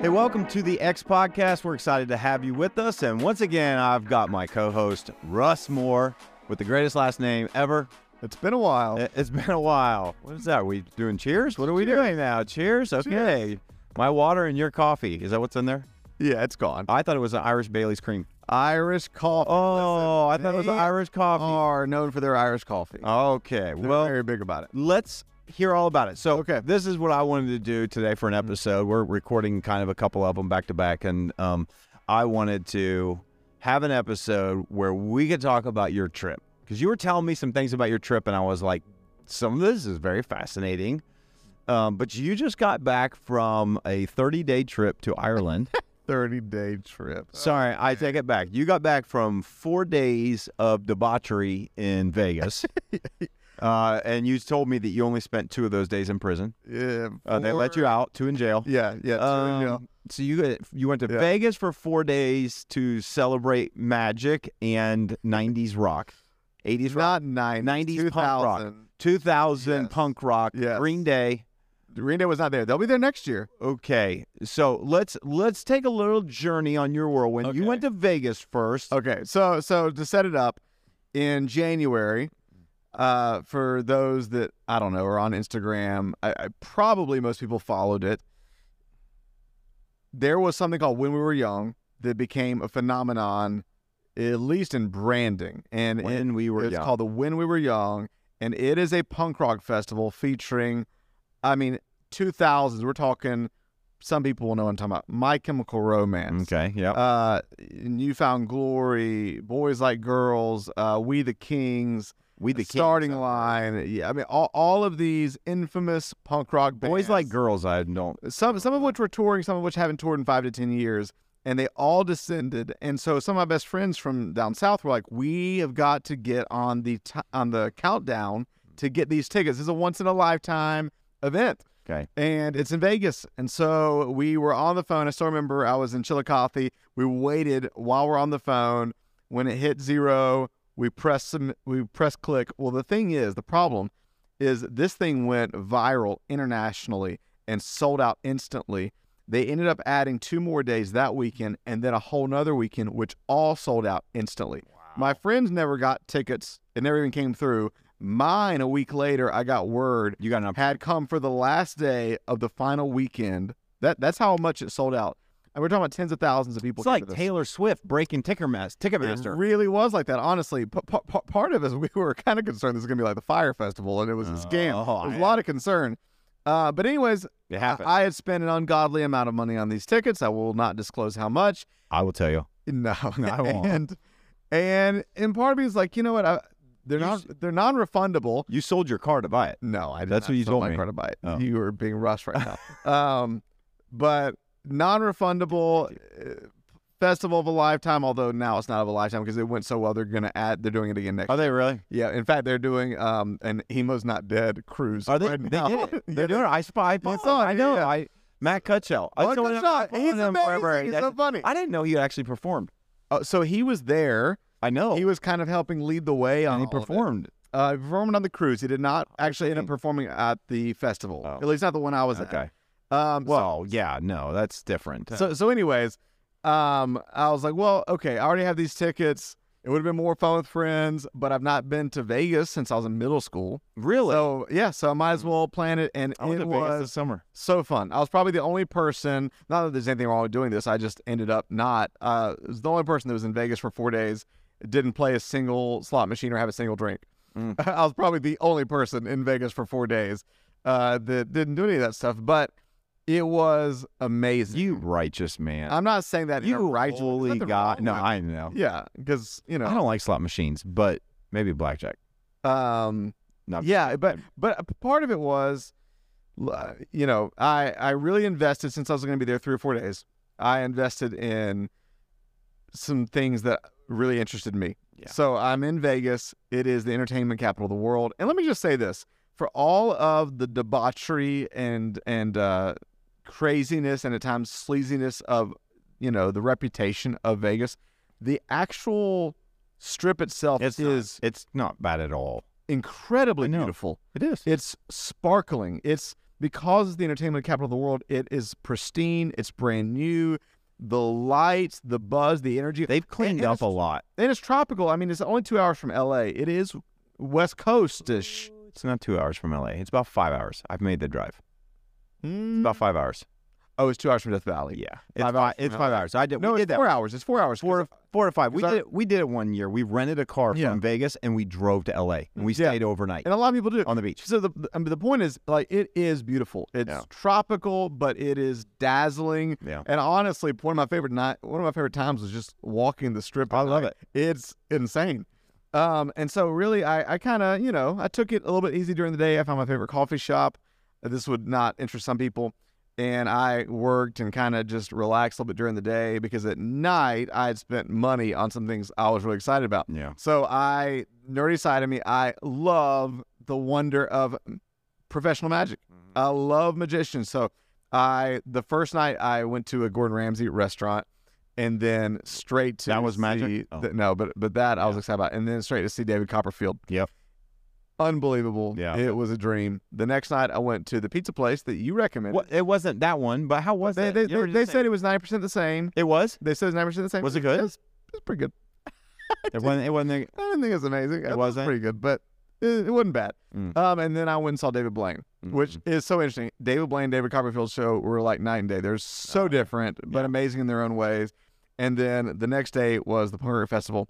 Hey, welcome to the X Podcast. We're excited to have you with us. And once again, I've got my co host, Russ Moore, with the greatest last name ever. It's been a while. It- It's been a while. What is that? Are we doing cheers? What are we doing now? Cheers? Okay. My water and your coffee. Is that what's in there? Yeah, it's gone. I thought it was an Irish Bailey's cream. Irish coffee. Oh, I thought it was Irish coffee. Are known for their Irish coffee. Okay. They're Well, very big about it. let's hear all about it. So, Okay. this is what I wanted to do today for an episode. We're recording kind of a couple of them back to back, and um, I wanted to have an episode where we could talk about your trip because you were telling me some things about your trip, and I was like, some of this is very fascinating. Um, but you just got back from a 30 day trip to Ireland. Thirty day trip. Sorry, I take it back. You got back from four days of debauchery in Vegas. Uh, and you told me that you only spent two of those days in prison. Yeah. Uh, they let you out, two in jail. Yeah, yeah. two in jail. Um, so you you went to Yeah. Vegas for four days to celebrate magic and '90s rock, '80s rock, Not nine. 90s punk rock. 2000. 2000 Yes. punk rock, Yes. Green Day. Green Day was not there. They'll be there next year. Okay, so let's let's take a little journey on your whirlwind. You went to Vegas first. Okay, so so to set it up, in January, uh, for those that I don't know are on Instagram, I, I probably most people followed it. There was something called When We Were Young that became a phenomenon, at least in branding, and it- When we were it's young. called the When We Were Young, and it is a punk rock festival featuring, I mean, 2000s. We're talking. Some people will know what I'm talking about. My Chemical Romance Okay, yeah. uh newfound glory boys like girls uh we the kings we the starting Kings. line yeah i mean all, all of these infamous punk rock bands Boys like girls. I don't. some some of which were touring some of which haven't toured in five to ten years and they all descended and so some of my best friends from down south were like we have got to get on the t- on the countdown to get these tickets this is a once in a lifetime event Okay. and it's in Vegas. And so we were on the phone. I still remember I was in Chillicothe. We waited while we're on the phone. When it hit zero, we press some, we press click. Well, the thing is, the problem is this thing went viral internationally and sold out instantly. They ended up adding two more days that weekend and then a whole nother weekend, which all sold out instantly. My friends never got tickets. It never even came through. Mine a week later, I got word You got an had come for the last day of the final weekend. That that's how much it sold out. And we're talking about tens of thousands of people. It's like. Taylor Swift breaking Ticketmaster. It Ticketmaster. really was like that, honestly. P- p- part of us, we were kind of concerned this was going to be like the Fire Festival, and it was a scam. Oh, There was a lot of concern. Uh, but anyways, I. I had spent an ungodly amount of money on these tickets. I will not disclose how much. I will tell you. No, No, I won't. And and and part of me is like, you know what? I, they're You not they're non-refundable. You sold your car to buy it. No, I did That's what you sell told my me. car to buy it. Oh. You were being rushed right now. um, but non-refundable uh, festival of a lifetime. Although now it's not of a lifetime because it went so well. They're gonna add. They're doing it again next. Are they really? Yeah. In fact, they're doing um an Emo's Not Dead cruise. Are they? Right they now. did it. They're Yeah, doing it. I spy. I it, I know. yeah. I Matt Cutshall. I saw good him- shot. I He's him forever. amazing. He's That- so funny. I didn't know he actually performed. Oh, so he was there. I know. He was kind of helping lead the way on and he all of it. performed. Uh, performed on the cruise. He did not actually end up performing at the festival. Oh. At least not the one I was Okay. at. Um, so- Well, yeah, no, that's different. So so anyways, um, I was like, well, okay, I already have these tickets. It would have been more fun with friends, but I've not been to Vegas since I was in middle school. really, So yeah, so I might as well plan it. And I went it to Vegas was this summer. so fun. I was probably the only person. Not that there's anything wrong with doing this. I just ended up not. Uh, it was the only person that was in Vegas for four days. Didn't play a single slot machine or have a single drink. Mm. I was probably the only person in Vegas for four days uh, that didn't do any of that stuff. But it was amazing. You righteous man. I'm not saying that you righteous holy God. No, I know. yeah, because you know, I don't like slot machines, but maybe blackjack. um, No, yeah, but but part of it was, uh, you know, I I really invested since I was going to be there three or four days. I invested in some things that really interested me. Yeah. So I'm in Vegas. It is the entertainment capital of the world. And let me just say this: for all of the debauchery and and uh, craziness and at times sleaziness of you know the reputation of Vegas, the actual strip itself It's is not, it's not bad at all. incredibly beautiful. It is. It's sparkling. It's because it's the entertainment capital of the world. It is pristine. It's brand new. The lights, the buzz, the energy. They've cleaned and up a lot. and it's tropical. I mean, it's only two hours from LA. It is West Coast-ish. It's not two hours from LA. It's about five hours. I've made the drive. It's Mm. about five hours. Oh, it's two hours from Death Valley. Yeah, it's Five five. hours it's five hours. I did. No, we it's did that. four hours. It's four hours. Four, four to five. We did. It, we did it one year. We rented a car Yeah. from Vegas and we drove to LA and we Yeah. stayed overnight and a lot of people do. on the beach. So the the- I mean, the point is, like, it is beautiful. It's Yeah. tropical, but it is dazzling. Yeah. And honestly, one of my favorite night, one of my favorite times was just walking the strip. I love night. It's insane. Um, and so really, I, I kind of, you know, I took it a little bit easy during the day. I found my favorite coffee shop. This would not interest some people. And I worked and kind of just relaxed a little bit during the day because at night I had spent money on some things I was really excited about. Yeah. So I, nerdy side of me, I love the wonder of professional magic. Mm-hmm. I love magicians. So I, the first night I went to a Gordon Ramsay restaurant, and then straight to That was magic? see- Oh. no, but but that I was excited about, and then straight to see David Copperfield. Yep. Unbelievable. Yeah. It was a dream. The next night I went to the pizza place that you recommended. What, it wasn't that one, but how was They, it? they, they, they said it was ninety percent the same. it was. They said it was ninety percent the same. Was it good? It was, it was pretty good. It wasn't. It wasn't. I didn't think it was amazing. It, was wasn't? pretty good, but it, it wasn't bad. Mm. Um, and then I went and saw David Blaine, which Mhm. is so interesting. David Blaine, David Copperfield show were like night and day. They're so Oh, different, but yeah. amazing in their own ways. And then the next day was the Punk Rock Festival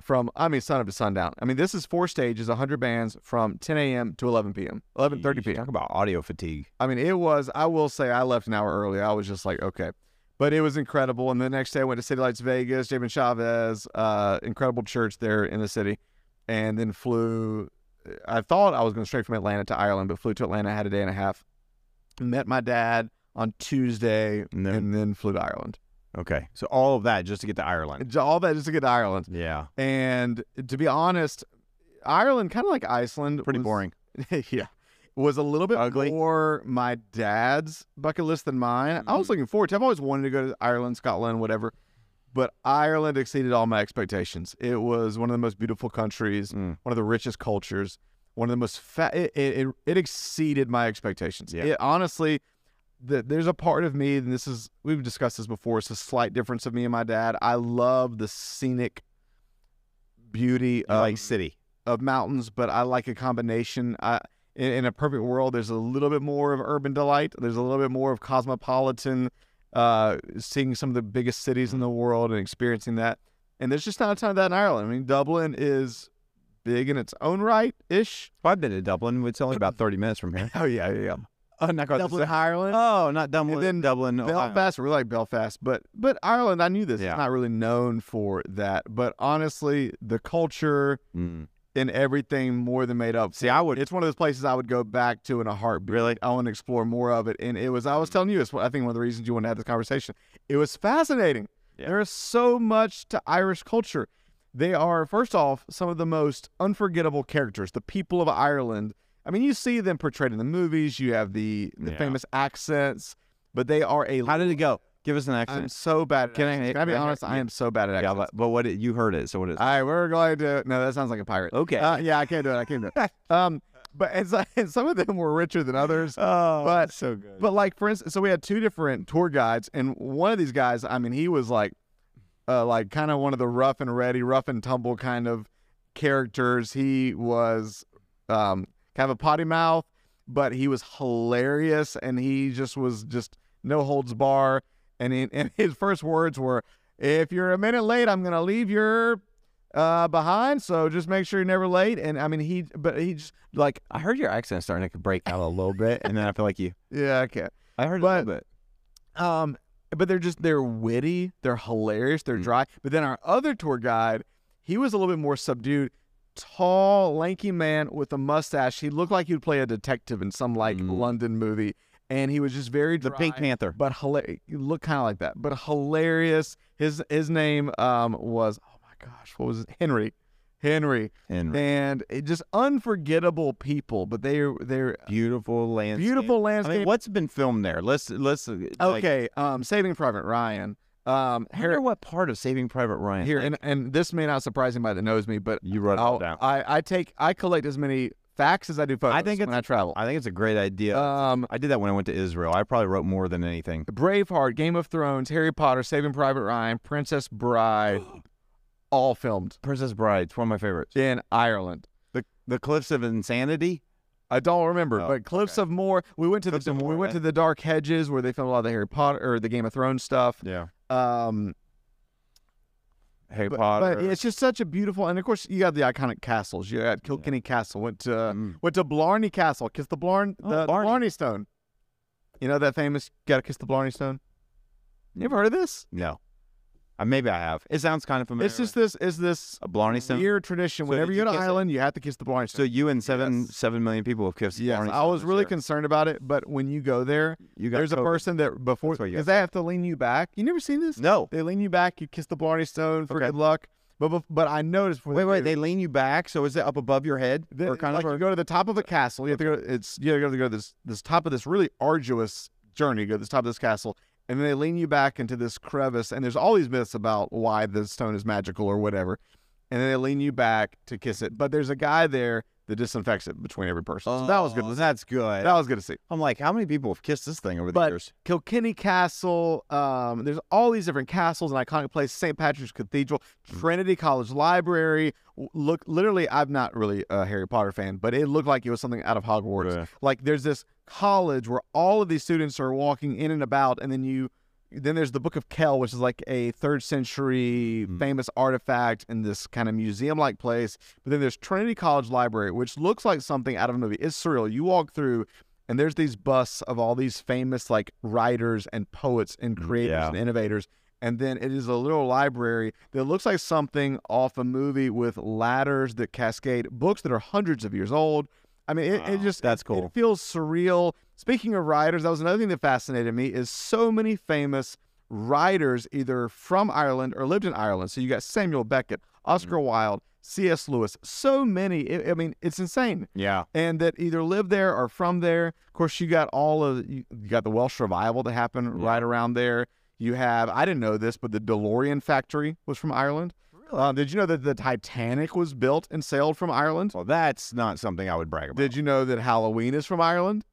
from, I mean, sun up to sundown. I mean, this is four stages, 100 bands from 10 a.m. to 11 p.m., 11.30 Yeesh, p.m. Talk about audio fatigue. I mean, it was, I will say, I left an hour early. I was just like, okay. But it was incredible. And the next day I went to City Lights Vegas, Jamin Chavez, uh, incredible church there in the city. And then flew, I thought I was going straight from Atlanta to Ireland, but flew to Atlanta, had a day and a half. Met my dad on Tuesday then- and then flew to Ireland. Okay, so all of that just to get to Ireland. All that just to get to Ireland. Yeah, And to be honest, Ireland, kind of like Iceland, pretty was- boring. yeah. Was a little bit Ugly. more my dad's bucket list than mine. I was Mhm. looking forward to. I've always wanted to go to Ireland, Scotland, whatever. But Ireland exceeded all my expectations. It was one of the most beautiful countries, Mm. one of the richest cultures, one of the most fa- it, it, it, it exceeded my expectations. Yeah. It honestly the, there's a part of me, and this is we've discussed this before. It's a slight difference of me and my dad. I love the scenic beauty of like city. of mountains, but I like a combination. I in, in a perfect world, there's a little bit more of urban delight. There's a little bit more of cosmopolitan, uh, seeing some of the biggest cities in the world and experiencing that. And there's just not a ton of that in Ireland. I mean, Dublin is big in its own right ish. I've been to Dublin. It's only about thirty minutes from here. Oh yeah, yeah. Oh, not Dublin, same. Ireland. Oh, not Dublin. then Dublin. Ohio. Belfast, we like Belfast, but but Ireland, I knew this. Yeah. It's not really known for that, but honestly, the culture Mm. and everything more than made up. See, I would. It's one of those places I would go back to in a heartbeat. Really? I want to explore more of it. And it was, I was telling you, it's I think one of the reasons you want to have this conversation. It was fascinating. Yeah. There is so much to Irish culture. They are, first off, some of the most unforgettable characters. The people of Ireland. I mean, you see them portrayed in the movies. You have the, the Yeah. famous accents, but they are a. How did it go? Give us an accent. I'm so bad. At Can I- accents. Can I be I- honest? I am so bad at yeah, accents. but, but what it, you heard it. So what is? All right, we're going to. No, that sounds like a pirate. okay. Uh, yeah, I can't do it. I can't do it. Um, but and, so, and some of them were richer than others. oh, but- so good. But like for instance, so we had two different tour guides, and one of these guys, I mean, he was like, uh, like kind of one of the rough and ready, rough and tumble kind of characters. He was, um, kind of a potty mouth, but he was hilarious, and he just was just no holds bar. And, he, and his first words were, "If you're a minute late, I'm gonna leave your." Uh, behind, so just make sure you're never late. And I mean, he, but he just like, I heard your accent starting to break out a little bit, and then I feel like you. yeah, I can't. I heard But- a little bit. Um, but they're just they're witty, they're hilarious, they're Mm. dry. But then our other tour guide, he was a little bit more subdued, tall, lanky man with a mustache. He looked like he would play a detective in some like Mm. London movie, and he was just very The Pink Panther. but hilarious. He looked kind of like that, but hilarious. His his name um was oh my gosh, what was it? Henry, Henry, And and it just unforgettable people. But they're they're beautiful landscape. beautiful I landscape. mean, what's been filmed there? Let's let's. uh, like- Okay, um, Saving Private Ryan. Um, I wonder Harry, what part of Saving Private Ryan. here, and, and this may not surprise anybody that knows me, but you wrote it I'll, down. I, I take I collect as many facts as I do photos I think when it's- I travel. I think it's a great idea. Um, I did that when I went to Israel. I probably wrote more than anything. Braveheart, Game of Thrones, Harry Potter, Saving Private Ryan, Princess Bride, all filmed Princess Bride, it's one of my favorites. in Ireland. The the Cliffs of Insanity. I don't remember, Oh, but Cliffs okay. of Moher. We went to Cliffs the of we went eh? to the Dark Hedges where they filmed a lot of the Harry Potter or the Game of Thrones stuff. Yeah. Um, Harry but, Potter. but it's just such a beautiful, and of course you got the iconic castles. You got Kilkenny Castle. Went to Mm. went to Blarney Castle. Kissed the Blarn Oh, the, the Blarney. Blarney Stone. You know that famous "Got to kiss the Blarney Stone." You ever heard of this? no. Uh, maybe I have. It sounds kind of familiar. It's just this is this a Blarney Stone. weird tradition. So Whenever you go to kiss it? Ireland, you have to kiss the Blarney stone. So you and seven Yes. seven million people have kissed yes, Blarney I was really year. concerned about it, but when you go there, You there's a person that before That's what you because they have to lean you back. You never seen this? No. They lean you back. You kiss the Blarney Stone for Okay. good luck. But but I noticed before Wait, wait. do- They lean you back, so is it up above your head, The- or kind like of? you go to the top of a castle. You have to go. It's you have to go to this this top of this really arduous journey. You go to the top of this castle, and then they lean you back into this crevice. And there's all these myths about why the stone is magical or whatever. And then they lean you back to kiss it. But there's a guy there that disinfects it between every person. so that was good. Oh, That's good. That was good to see. I'm like, how many people have kissed this thing over the But- years? Kilkenny Castle. Um, there's all these different castles and iconic places. St. Patrick's Cathedral, Mm. Trinity College Library. Look, literally, I'm not really a Harry Potter fan, but it looked like it was something out of Hogwarts. Yeah. Like there's this college where all of these students are walking in and about, and then you. Then there's the Book of Kell, which is like a third century Mm. famous artifact in this kind of museum like place. But then there's Trinity College Library, which looks like something out of a movie. It's surreal. You walk through, and there's these busts of all these famous like writers and poets and Mm, creators yeah. and innovators. And then it is a little library that looks like something off a movie with ladders that cascade, books that are hundreds of years old. I mean, it, it just that's it- cool. It feels surreal. Speaking of writers, that was another thing that fascinated me is so many famous writers either from Ireland or lived in Ireland. So you got Samuel Beckett, Oscar Mm. Wilde, C.S. Lewis. So many. I mean, it's insane Yeah. and that either live there or from there. Of course, you got all of you, got the Welsh revival that happened Yeah. right around there. You have I didn't know this, but the DeLorean factory was from Ireland. Uh, did you know that the Titanic was built and sailed from Ireland? Well, that's not something I would brag about. Did you know that Halloween is from Ireland?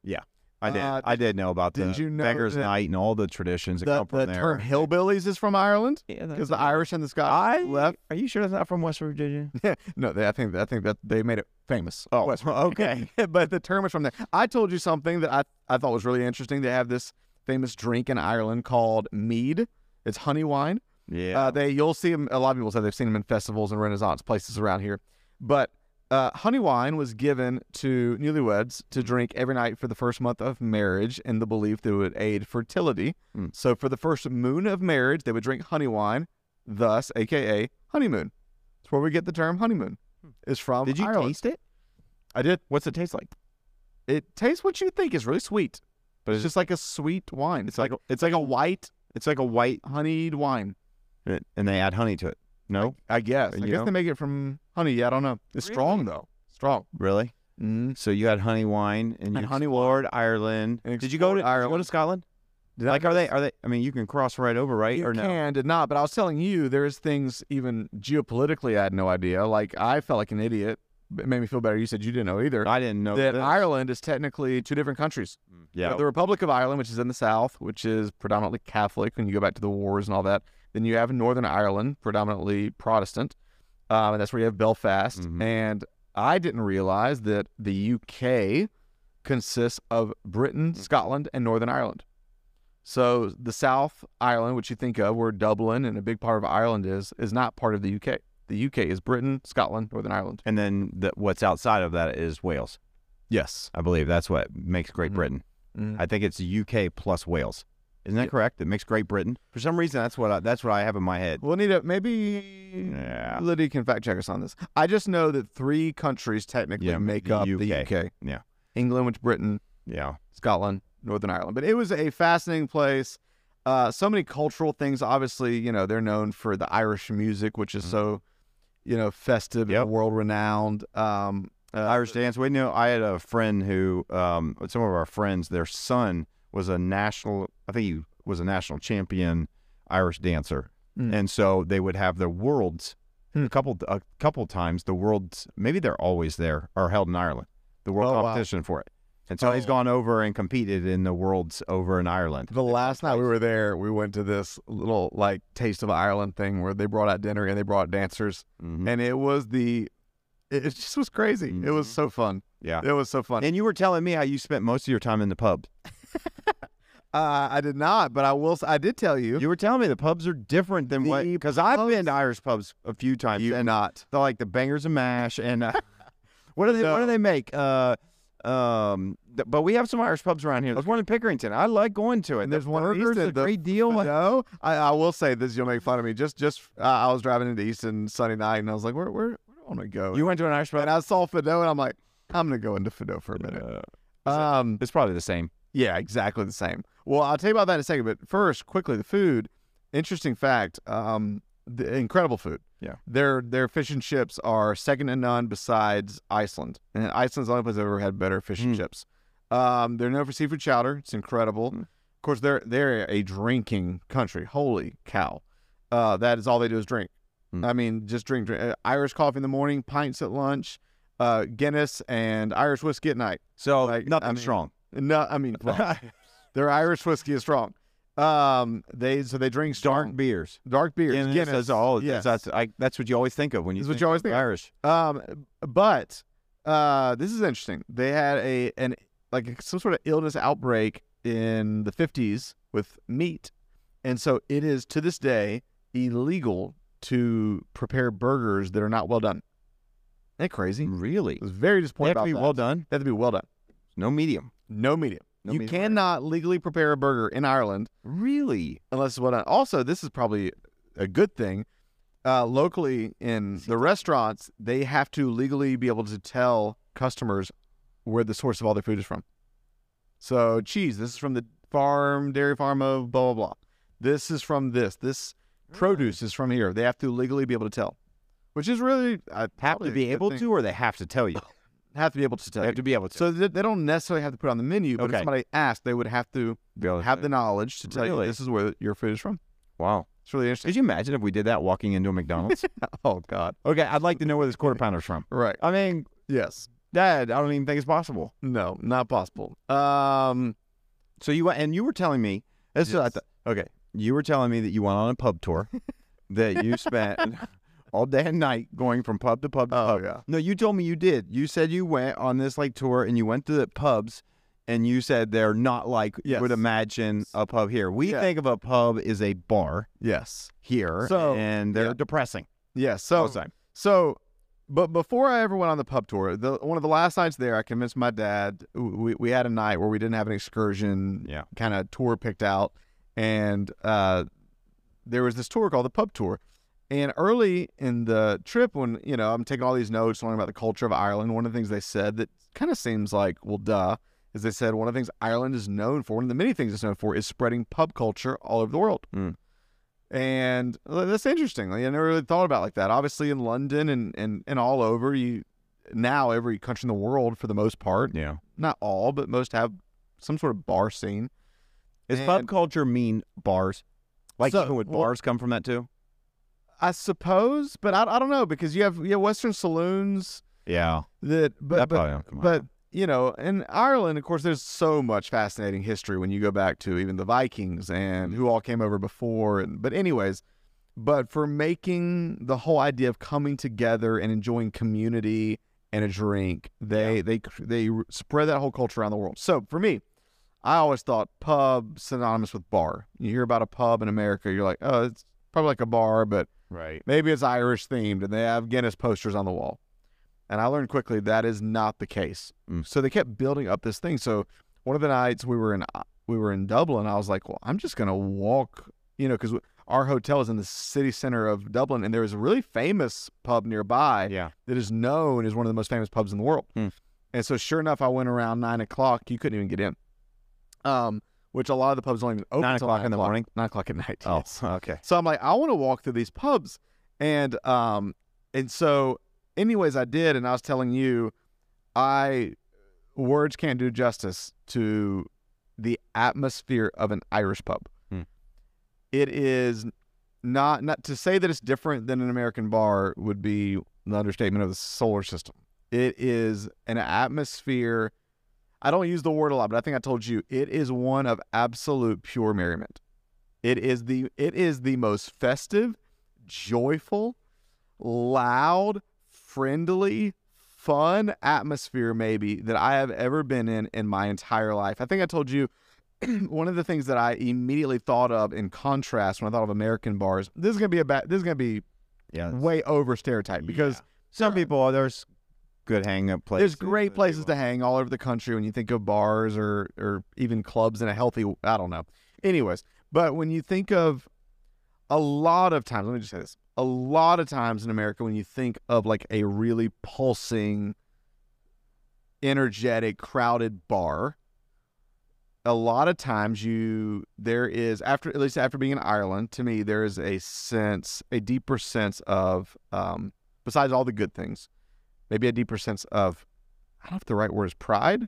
I did. uh, I did know about did the you know Beggars that Night and all the traditions that The, come from the there. The term hillbillies is from Ireland Yeah, because the Irish and the Scots I left. Are you sure that's not from West Virginia? no, they, I think I think that they made it famous. Oh, West- okay. but the term is from there. I told you something that I, I thought was really interesting. They have this famous drink in Ireland called mead. It's honey wine. Yeah. Uh, they you'll see them. A lot of people say they've seen them in festivals and Renaissance places around here. But uh, honey wine was given to newlyweds to drink every night for the first month of marriage in the belief that it would aid fertility. Mm. So for the first moon of marriage, they would drink honey wine, thus, aka honeymoon. That's where we get the term honeymoon. Is from did you Ireland. taste it? I did. What's it taste like? It tastes what you think is really sweet, but it's just like a sweet wine. It's, It's like like it's like a white It's like a white, honeyed wine. and they add honey to it. No, I guess. I You guess know? they make it from honey. Yeah, I don't know. It's strong though. Strong. really. Mm. So you had honey wine and you And honey explored Ireland. And Did you go to Ireland? did you go to Scotland? Did I- Like, are they? Are they? I mean, you can cross right over, right? You or no? can did not, but I was telling you there's things even geopolitically I had no idea. Like I felt like an idiot. It made me feel better. You said you didn't know either. I didn't know that this. Ireland is technically two different countries. You Yeah. the Republic of Ireland, which is in the south, which is predominantly Catholic when you go back to the wars and all that. Then you have Northern Ireland, predominantly Protestant, um, and that's where you have Belfast. Mhm. And I didn't realize that the UK consists of Britain, Scotland, and Northern Ireland. So the South Ireland, which you think of where Dublin and a big part of Ireland is, is not part of the UK. The UK is Britain, Scotland, Northern Ireland. and then the, what's outside of that is Wales. Yes. I believe that's what makes Great Mhm. Britain. Mhm. I think it's UK plus Wales. Isn't that correct? It makes Great Britain. For some reason, that's what I, that's what I have in my head. We'll need maybe Yeah. Lydia can fact check us on this. I just know that three countries technically Yeah, make the up the UK. UK. Yeah. England, which Britain, Yeah. Scotland, Northern Ireland. But it was a fascinating place. Uh, so many cultural things. Obviously, you know, they're known for the Irish music, which is Mhm. so, you know, festive Yep. and world renowned. Um, uh, Irish dance. We know I had a friend who, um, some of our friends, their son was a national. I think he was a national champion Irish dancer, Mm. and so they would have the worlds. Hmm. A couple a couple times the worlds maybe they're always there are held in Ireland. The world Oh, wow. competition for it, and so he's gone over and competed in the worlds over in Ireland. The last night we were there, we went to this little like taste of Ireland thing where they brought out dinner and they brought dancers, Mhm. and it was the, it, just was crazy. It was Mhm. so fun. Yeah, It was so fun. and you were telling me how you spent most of your time in the pub. Uh, I did not, but I will. I did tell you. You were telling me the pubs are different than what The because I've been to Irish pubs a few times. You and not. they're like the bangers and mash and uh, what do they what do they make? Uh, um, th- but we have some Irish pubs around here. There's one in Pickerington. I like going to it. And The there's one in burgers, Easton, a the great deal. No, I, I will say this. You'll make fun of me. Just, just uh, I was driving into Easton Sunday night, and I was like, where, where, where do I want to go? you went to an Irish pub. and I saw Fadó, and I'm like, I'm gonna go into Fadó for a minute. Uh, Um, it's probably the same. Yeah, exactly the same. Well, I'll tell you about that in a second. But first, quickly, the food. Interesting fact. Um, the incredible food. Yeah. Their their fish and chips are second to none besides Iceland. And Iceland's the only place I've ever had better fish and Mm. chips. Um, they're known for seafood chowder. It's incredible. Mm. Of course, they're they're a drinking country. Holy cow! Uh, that is all they do is drink. Mm. I mean, just drink, drink. Uh, Irish coffee in the morning, pints at lunch, uh, Guinness and Irish whiskey at night. So Like, nothing I mean, strong. No, I mean, well, their Irish whiskey is strong. Um, they so they drink Dark beers. dark beers. Guinness, Guinness, that's all. Yes. That's I, that's what you always think of when you That's what you always think. Irish. Um, but uh, this is interesting. They had a an like some sort of illness outbreak in the fifties with meat, and so it is to this day illegal to prepare burgers that are not well done. Isn't that crazy? Really? I was very They disappointed have to be that. well done. They have to be well done. No medium. No medium. No you medium rare. cannot legally prepare a burger in Ireland Really? unless what? done. Also, this is probably a good thing. Uh, locally in the restaurants, they have to legally be able to tell customers where the source of all their food is from. So, cheese, this is from the farm, dairy farm of blah, blah, blah. This is from this. This produce is from here. They have to legally be able to tell, which is really uh, Have to be able thing. to, or they have to tell you. have to be able to tell. They you. have to be able to. So they, they don't necessarily have to put it on the menu, but Okay. if somebody asked, they would have to to have say. the knowledge to tell you Really? this is where your food is from. wow. It's really interesting. Could you imagine if we did that walking into a McDonald's? Oh God. okay, I'd like to know where this quarter pounder's from. Right. I mean, Yes. Dad, I don't even think it's possible. No, not possible. Um. So you and you were telling me this is I th- okay. You were telling me that you went on a pub tour, that you spent all day and night going from pub to pub to Oh pub. yeah. No, you told me you did. You said you went on this like tour and you went to the pubs and you said they're not like you would imagine a pub here. We Yeah. think of a pub as a bar Yes. here So, and they're yeah. depressing Yes. all So so, but before I ever went on the pub tour, the one of the last nights there, I convinced my dad. We we had a night where we didn't have an excursion Yeah. kind of tour picked out, and uh, there was this tour called the pub tour. And early in the trip, when you know I'm taking all these notes, learning about the culture of Ireland, one of the things they said that kind of seems like, well, duh, is they said one of the things Ireland is known for, one of the many things it's known for, is spreading pub culture all over the world. Mm. And that's interesting. I never really thought about it like that. Obviously, in London and, and, and all over, you now every country in the world, for the most part, Yeah. not all, but most have some sort of bar scene. Does pub culture mean bars? Like So, even would well- bars come from that too? I suppose, but I, I don't know because you have you have Western saloons Yeah. that, but that but, but you know, in Ireland, of course, there's so much fascinating history when you go back to even the Vikings and who all came over before. And but anyways, but for making the whole idea of coming together and enjoying community and a drink, they they they spread that whole culture around the world. So for me, I always thought pub synonymous with bar. You hear about a pub in America, you're like, oh, it's probably like a bar, but right. maybe it's Irish themed and they have Guinness posters on the wall. And I learned quickly that is not the case. Mm. So they kept building up this thing. So one of the nights we were in we were in Dublin, I was like, well, I'm just gonna walk, you know, because our hotel is in the city center of Dublin, and there is a really famous pub nearby Yeah. that is known as one of the most famous pubs in the world. Hmm. And so, sure enough, I went around nine o'clock. You couldn't even get in. Um, which a lot of the pubs don't even open Nine o'clock in the morning? Nine o'clock at night. Oh, yes. okay. So I'm like, I want to walk through these pubs, and um, and so, anyways, I did, and I was telling you, I words can't do justice to the atmosphere of an Irish pub. Hmm. It is not not to say that it's different than an American bar would be an understatement of the solar system. It is an atmosphere. I don't use the word a lot, but I think I told you it is one of absolute pure merriment. It is the it is the most festive, joyful, loud, friendly, fun atmosphere maybe that I have ever been in in my entire life. I think I told you one of the things that I immediately thought of in contrast when I thought of American bars. This is gonna be a bad. This is gonna be Yeah. way over stereotype because Some people, there's good hang up places. there's great places to hang all over the country when you think of bars or or even clubs in a healthy. I don't know. Anyways, but when you think of a lot of times, let me just say this: a lot of times in America, when you think of like a really pulsing, energetic, crowded bar, a lot of times you there is after at least after being in Ireland, to me there is a sense, a deeper sense of um, besides all the good things, maybe a deeper sense of I don't know if the right word is pride.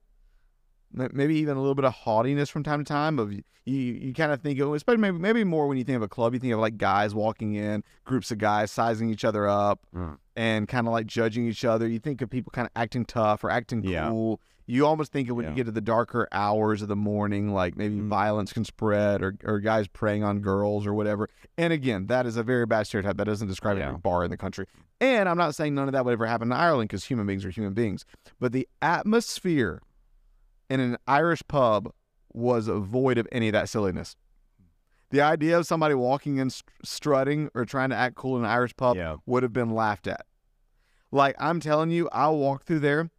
Maybe even a little bit of haughtiness from time to time. Of you, you kind of think of, especially maybe maybe more when you think of a club, you think of like guys walking in, groups of guys sizing each other up, Mm. and kind of like judging each other. You think of people kind of acting tough or acting Yeah. cool. You almost think of when Yeah. you get to the darker hours of the morning, like maybe Mm. violence can spread or, or guys preying on girls or whatever. And again, that is a very bad stereotype. That doesn't describe Yeah. every bar in the country. And I'm not saying none of that would ever happen in Ireland because human beings are human beings. But the atmosphere in an Irish pub was void of any of that silliness. The idea of somebody walking in str- strutting or trying to act cool in an Irish pub Yeah. would have been laughed at. Like I'm telling you, I'll walk through there.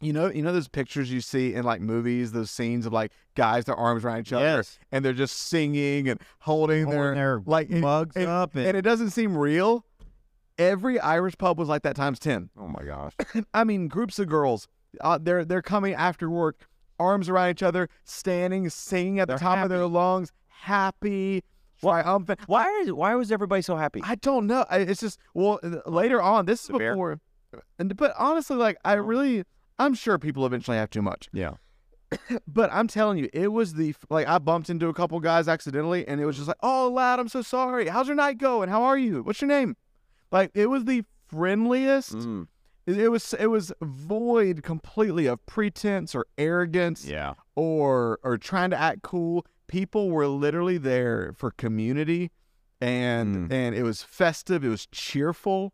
You know, you know those pictures you see in like movies, those scenes of like guys their arms around each other Yes. and they're just singing and holding, Holding their their like and, mugs and- up and, and it doesn't seem real. Every Irish pub was like that times ten. oh my gosh. I mean, groups of girls, uh, they're they're coming after work, arms around each other, standing, singing at They're the top of their lungs, happy, triumphant. Why is why was everybody so happy? I don't know. I- It's just well uh, later on. This is The bear? before, and but honestly, like I really, I'm sure people eventually have too much. yeah. But I'm telling you, it was the like I bumped into a couple guys accidentally, and it was just like, "Oh, lad, I'm so sorry. How's your night going? How are you? What's your name?" Like it was the friendliest. Mm. It, was it was void completely of pretense or arrogance Yeah. or or trying to act cool. People were literally there for community, and Mm. and it was festive. It was cheerful.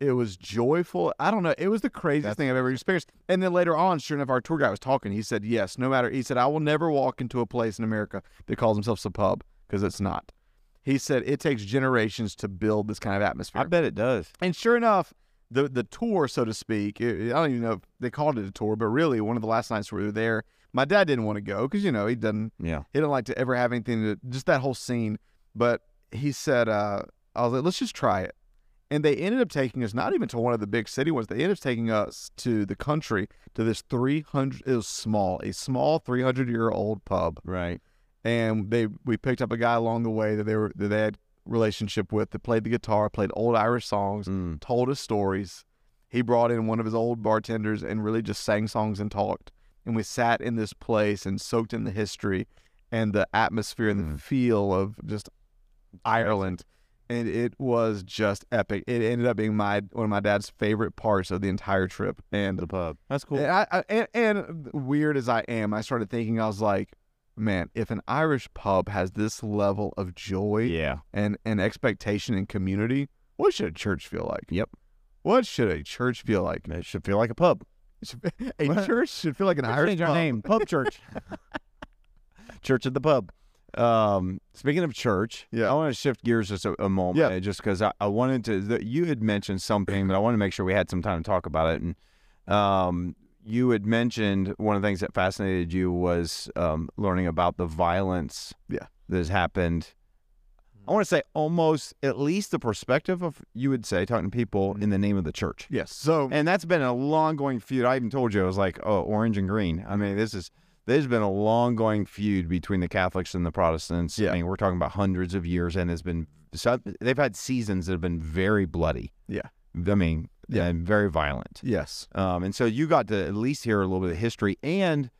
It was joyful. I don't know. It was the craziest That's thing I've ever experienced. And then later on, sure enough, our tour guide was talking. He said, "Yes, no matter." He said, "I will never walk into a place in America that calls themselves a pub because it's not." He said it takes generations to build this kind of atmosphere. I bet it does. And sure enough, the the tour, so to speak, it- I don't even know if they called it a tour, but really one of the last nights we were there, my dad didn't want to go because you know he doesn't Yeah. he didn't like to ever have anything to just that whole scene. But he said, uh, I was like, let's just try it. And they ended up taking us not even to one of the big city ones. They ended up taking us to the country to this 300. It was small, a small 300 year old pub Right. and they we picked up a guy along the way that they were that they had relationship with that played the guitar, played old Irish songs, Mm. told us stories. He brought in one of his old bartenders and really just sang songs and talked. And we sat in this place and soaked in the history and the atmosphere and the Mm. feel of just Ireland. And it was just epic. It ended up being my one of my dad's favorite parts of the entire trip. And The pub. That's cool. and, I, I, and, and weird as I am, I started thinking, I was like, man, if an Irish pub has this level of joy Yeah. and, and expectation and community, what should a church feel like? Yep. What should a church feel like? It should feel like a pub. a What? church should feel like an Let's Irish change pub. our name. Pub Church. church at the pub. Um, speaking of church, Yeah. I want to shift gears just a, a moment, Yeah. just because I, I wanted to. The, you had mentioned something, but I want to make sure we had some time to talk about it. And um, you had mentioned one of the things that fascinated you was um, learning about the violence Yeah. that has happened. I want to say almost at least the perspective of you would say talking to people in the name of the church. Yes. So And that's been a long going feud. I even told you I was like, oh, orange and green. I mean, this is there's been a long going feud between the Catholics and the Protestants. Yeah. I mean, we're talking about hundreds of years, and it's been so they've had seasons that have been very bloody. Yeah. I mean, Yeah. and very violent. yes. Um, and so you got to at least hear a little bit of history, and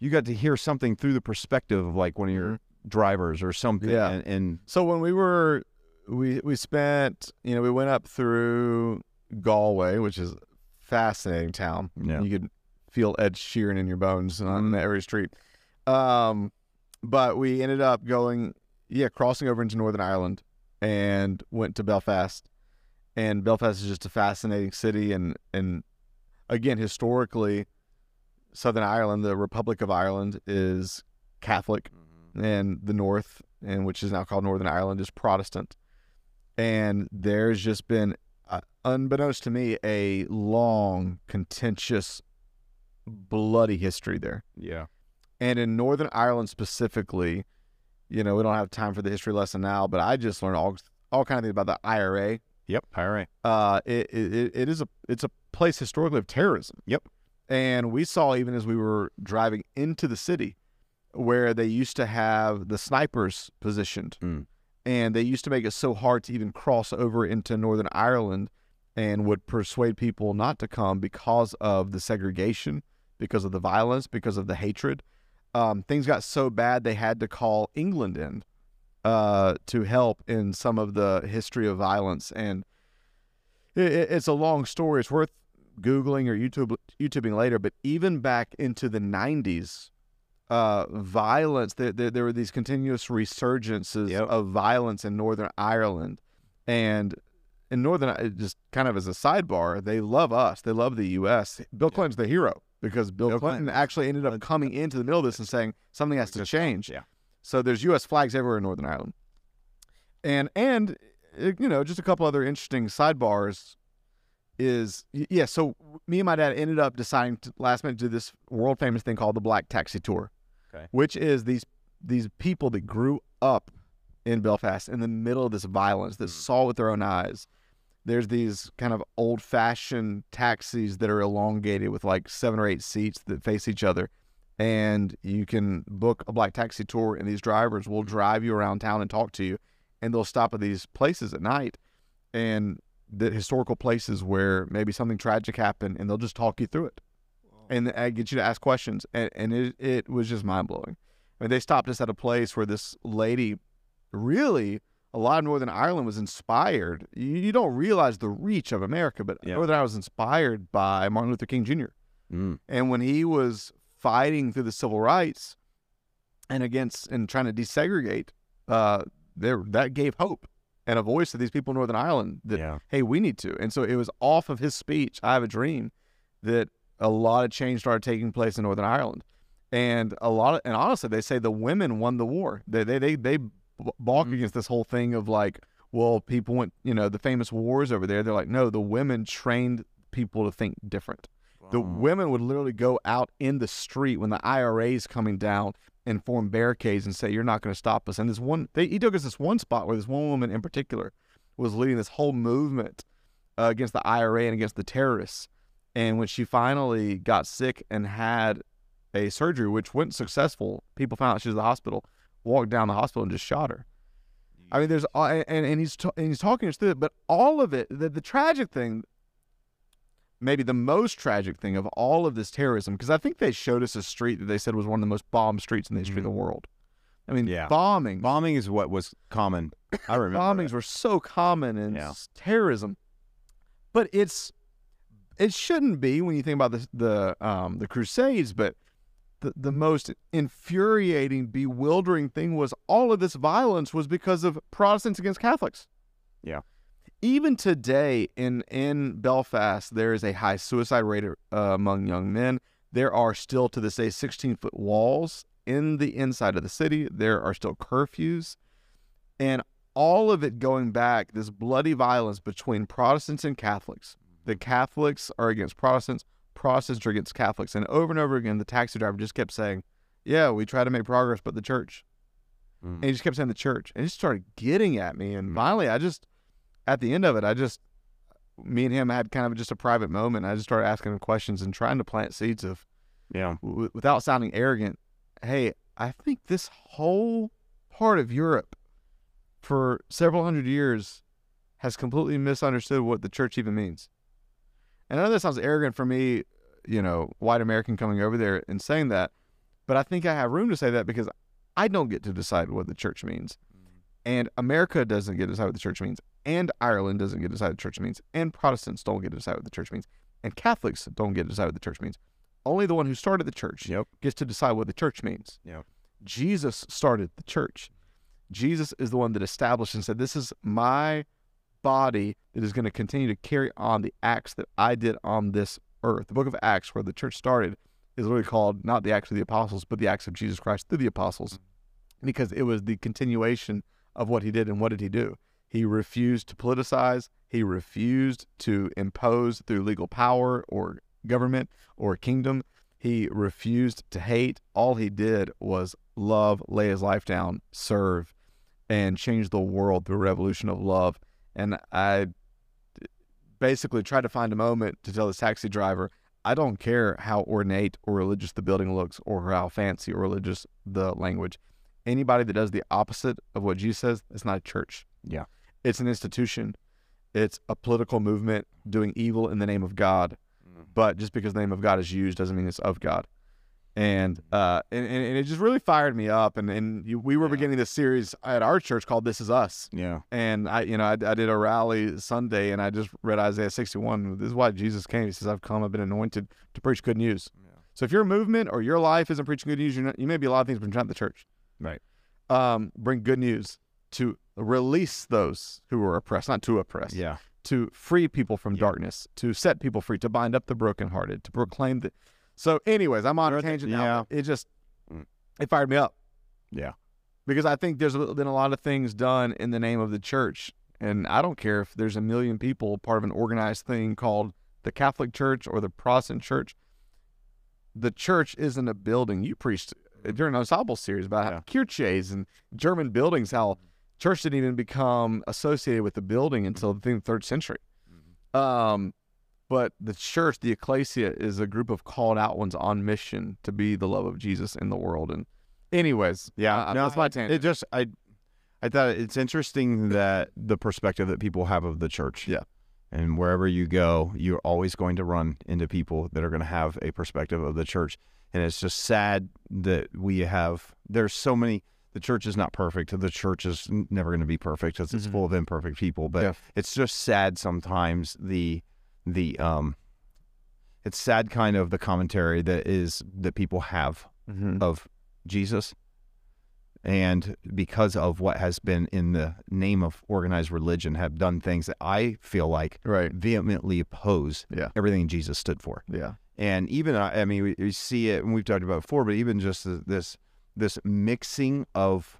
you got to hear something through the perspective of like one of your drivers or something. Yeah. And, and So when we were, we we spent, you know, we went up through Galway, which is a fascinating town. Yeah. You could feel Ed Sheeran in your bones on every street. Um, but we ended up going, yeah, crossing over into Northern Ireland and went to Belfast. And Belfast is just a fascinating city, and and again, historically, Southern Ireland, the Republic of Ireland, is Catholic and the North, and which is now called Northern Ireland, is Protestant. And there's just been, uh, unbeknownst to me, a long, contentious, bloody history there. yeah. And in Northern Ireland specifically, you know, we don't have time for the history lesson now, but I just learned all all kind of things about the IRA. Yep. IRA. Uh, it, it it is a it's a place historically of terrorism. Yep. And we saw even as we were driving into the city, where they used to have the snipers positioned, Mm. and they used to make it so hard to even cross over into Northern Ireland, and would persuade people not to come because of the segregation, because of the violence, because of the hatred. Um, things got so bad they had to call England in uh, to help in some of the history of violence, and it, it- it's a long story. It's worth googling or YouTube YouTubing later. But even back into the '90s, uh, violence there, there there were these continuous resurgences Yep. of violence in Northern Ireland, and in Northern I- just kind of as a sidebar, they love us. They love the U.S. Bill Clinton's the hero because Bill, Bill Clinton, Clinton. actually ended up coming into the middle of this and saying something has to change. Yeah. So there's U.S. flags everywhere in Northern Ireland, and and uh, you know just a couple other interesting sidebars is yeah. So me and my dad ended up deciding to last minute to do this world famous thing called the Black Taxi Tour, Okay. which is these these people that grew up in Belfast in the middle of this violence that saw with their own eyes. There's these kind of old fashioned taxis that are elongated with like seven or eight seats that face each other and you can book a black taxi tour and these drivers will drive you around town and talk to you and they'll stop at these places at night and the historical places where maybe something tragic happened and they'll just talk you through it. And uh, get you to ask questions and, and it, it was just mind-blowing. I mean, they stopped us at a place where this lady really a lot of northern ireland was inspired. You, you don't realize the reach of america but Yeah. northern ireland was inspired by martin luther king jr Mm. and when he was fighting through the civil rights and against and trying to desegregate, uh, there that gave hope and a voice to these people in Northern Ireland that yeah. hey, we need to. And so it was off of his speech, "I Have a Dream," that a lot of change started taking place in Northern Ireland, and a lot of and honestly, they say the women won the war. They they they they balk Mhm. against this whole thing of like, well, people went, you know, the famous wars over there. They're like, no, the women trained people to think different. The women would literally go out in the street when the IRA is coming down and form barricades and say, "You're not going to stop us." And this one, they, he took us this one spot where this one woman in particular was leading this whole movement uh, against the IRA and against the terrorists. And when she finally got sick and had a surgery, which went successful, people found out she was in the hospital. Walked down the hospital and just shot her. I mean, there's and and he's and he's talking us through it, but all of it, the, the tragic thing, maybe the most tragic thing of all of this terrorism, because I think they showed us a street that they said was one of the most bombed streets in the history of the world. I mean, Yeah. bombing, Bombing is what was common. I remember. bombings that. were so common in Yeah. terrorism, but it's it shouldn't be when you think about the the um, the Crusades. But the the most infuriating, bewildering thing was all of this violence was because of Protestants against Catholics. Yeah. Even today in in Belfast, there is a high suicide rate uh, among young men. There are still to this day 16 foot walls in the inside of the city. There are still curfews. And all of it going back, this bloody violence between Protestants and Catholics. The Catholics are against Protestants, Protestants are against Catholics. And over and over again, the taxi driver just kept saying, Yeah, we try to make progress, but the church. Mm. And he just kept saying the church. And it started getting at me. And Mm. finally, I just, at the end of it, I just, me and him had kind of just a private moment. I just started asking him questions and trying to plant seeds of, Yeah. w- without sounding arrogant, hey, I think this whole part of Europe for several hundred years has completely misunderstood what the church even means. And I know that sounds arrogant for me, you know, white American coming over there and saying that, but I think I have room to say that because I don't get to decide what the church means. Mm. And America doesn't get to decide what the church means. And Ireland doesn't get to decide what the church means. And Protestants don't get to decide what the church means. And Catholics don't get to decide what the church means. Only the one who started the church Yep. gets to decide what the church means. Yep. Jesus started the church. Jesus is the one that established and said, This is my body that is going to continue to carry on the acts that I did on this earth. The book of Acts, where the church started, is literally called not the Acts of the Apostles, but the Acts of Jesus Christ through the apostles, mm. because it was the continuation of what he did. And what did he do? He refused to politicize, he refused to impose through legal power or government or kingdom. He refused to hate. All he did was love, lay his life down, serve, and change the world through a revolution of love. And I basically tried to find a moment to tell this taxi driver, I don't care how ornate or religious the building looks or how fancy or religious the language. Anybody that does the opposite of what Jesus says, it's not a church. Yeah. It's an institution. It's a political movement doing evil in the name of God. But just because the name of God is used doesn't mean it's of God. And uh, and, and and it just really fired me up. And and you, we were Yeah. beginning this series at our church called "This Is Us." Yeah. And I, you know, I, I did a rally Sunday, and I just read Isaiah 61. This is why Jesus came. He says, "I've come. I've been anointed to preach good news." Yeah. So if your movement or your life isn't preaching good news, you're not, you may be a lot of things, but you're not the church. Right. Um, bring good news to release those who were oppressed, not to oppress Yeah. to free people from Yeah. darkness, to set people free, to bind up the brokenhearted, to proclaim the. So, anyways, I'm on a tangent yeah. now. It just it fired me up Yeah. because I think there's been a lot of things done in the name of the church, and I don't care if there's a million people part of an organized thing called the Catholic Church or the Protestant Church. The church isn't a building. You preached during the ensemble series about Yeah. how kirches and German buildings, how church didn't even become associated with the building until the third century. Um, but the church, the ecclesia, is a group of called out ones on mission to be the love of Jesus in the world. And, anyways, Yeah, uh, no, that's my tangent. It just I I thought it's interesting that the perspective that people have of the church. Yeah. And wherever you go, you're always going to run into people that are going to have a perspective of the church. And it's just sad that we have there's so many the church is not perfect. The church is never going to be perfect. It's, it's Mhm. full of imperfect people, but Yeah. it's just sad sometimes the the um it's sad kind of the commentary that is that people have Mhm. of Jesus. And because of what has been in the name of organized religion, have done things that I feel like Right. vehemently oppose Yeah. everything Jesus stood for. Yeah. And even, I I mean, we, we see it, and we've talked about it before, but even just th- this this mixing of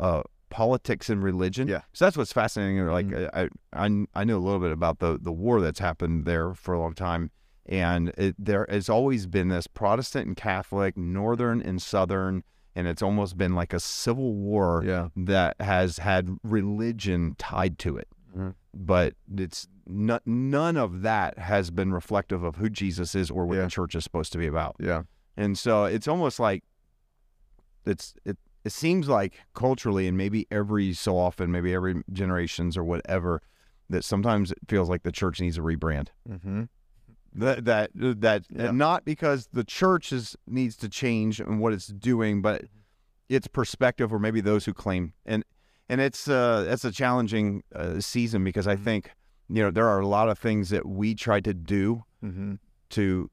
uh, politics and religion. Yeah. So that's what's fascinating. Like Mhm. I, I, I know a little bit about the the war that's happened there for a long time, and it, there has always been this Protestant and Catholic, Northern and Southern, and it's almost been like a civil war Yeah. that has had religion tied to it. Mhm. But it's no, none of that has been reflective of who Jesus is or what Yeah. the church is supposed to be about. Yeah. And so it's almost like it's it it seems like culturally and maybe every so often, maybe every generations or whatever, that sometimes it feels like the church needs a rebrand. Mm-hmm. That that that Yeah. not because the church is needs to change and what it's doing, but its perspective or maybe those who claim and and it's uh it's a challenging uh, season because I Mhm. think you know there are a lot of things that we try to do Mm-hmm. to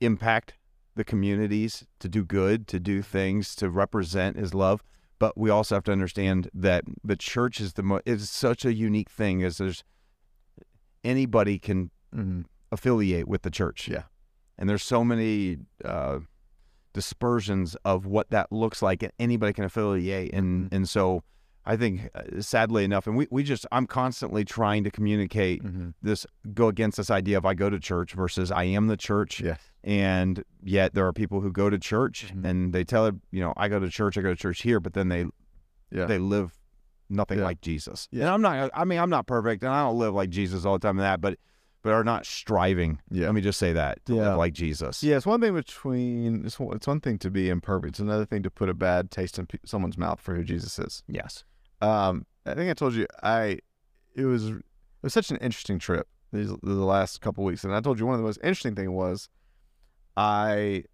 impact the communities, to do good, to do things, to represent His love. But we also have to understand that the church is the mo- is such a unique thing. As there's anybody can Mm-hmm. affiliate with the church. Yeah. and there's so many uh, dispersions of what that looks like, and anybody can affiliate. And Mhm. and so I think, uh, sadly enough, and we we just I'm constantly trying to communicate Mm-hmm. this go against this idea of I go to church versus I am the church. Yeah. And yet there are people who go to church Mhm. and they tell it, you know, I go to church, I go to church here, but then they Yeah. they live nothing Yeah. like Jesus. Yeah. And I'm not I mean, I'm not perfect and I don't live like Jesus all the time and that, but but are not striving. Yeah. Let me just say that to Yeah. live like Jesus. Yeah, it's one thing between it's one, it's one thing to be imperfect. It's another thing to put a bad taste in pe- someone's mouth for who Jesus is. Yes. Um, I think I told you I it was it was such an interesting trip these the last couple weeks, and I told you one of the most interesting thing was I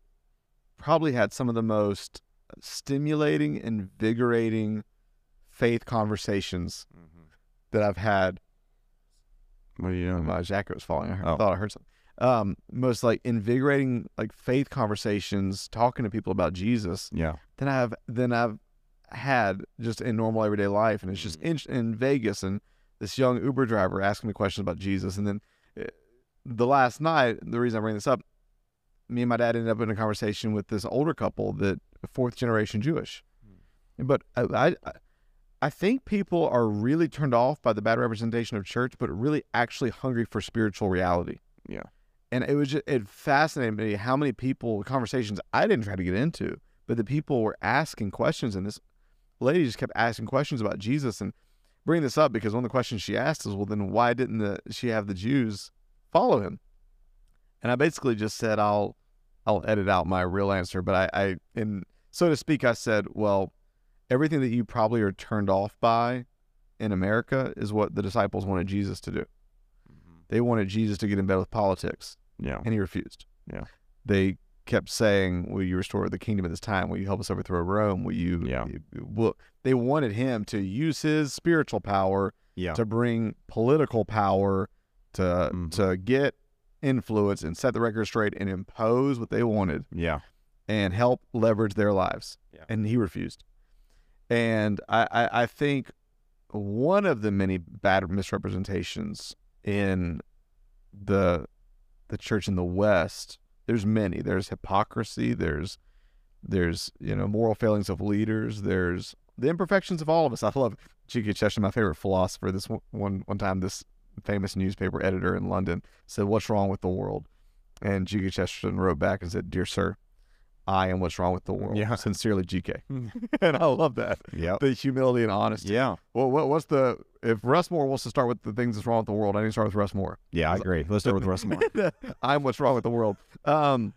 probably had some of the most stimulating, invigorating faith conversations that I've had. What are you doing? My jacket was falling. I heard, Oh. thought I heard something. Um, most like invigorating, like faith conversations, talking to people about Jesus Yeah. Then I've then I've had just in normal everyday life, and it's just in, in Vegas and this young Uber driver asking me questions about Jesus, and then uh, the last night, the reason I bring this up, me and my dad ended up in a conversation with this older couple that fourth generation Jewish, but I, I I think people are really turned off by the bad representation of church, but really actually hungry for spiritual reality. Yeah. And it was just, it fascinated me how many people conversations I didn't try to get into, but the people were asking questions, and this lady just kept asking questions about Jesus and bring this up because one of the questions she asked is, well, then why didn't the she have the Jews follow him? And I basically just said, I'll I'll edit out my real answer, but I, I in so to speak, I said, well, everything that you probably are turned off by in America is what the disciples wanted Jesus to do. Mm-hmm. They wanted Jesus to get in bed with politics, Yeah. and he refused. Yeah. They kept saying, "Will you restore the kingdom at this time? Will you help us overthrow Rome? Will you?" Yeah. Well, they wanted him to use his spiritual power Yeah. to bring political power to Mhm. to get influence and set the record straight and impose what they wanted Yeah. and help leverage their lives. Yeah. And he refused. And I, I, I think one of the many bad misrepresentations in the the church in the West, there's many. There's hypocrisy, there's there's, you know, moral failings of leaders, there's the imperfections of all of us. I love G.K. Chesterton, my favorite philosopher. This one, one time this famous newspaper editor in London said, What's wrong with the world? And G.K. Chesterton wrote back and said, Dear sir, I am what's wrong with the world. Yeah. Sincerely, G.K. and I love that. Yeah. The humility and honesty. Yeah. Well, what, what's the, if Russ Moore wants to start with the things that's wrong with the world, I need to start with Russ Moore. Yeah. I agree. Let's start with Russ Moore. I'm what's wrong with the world. Um,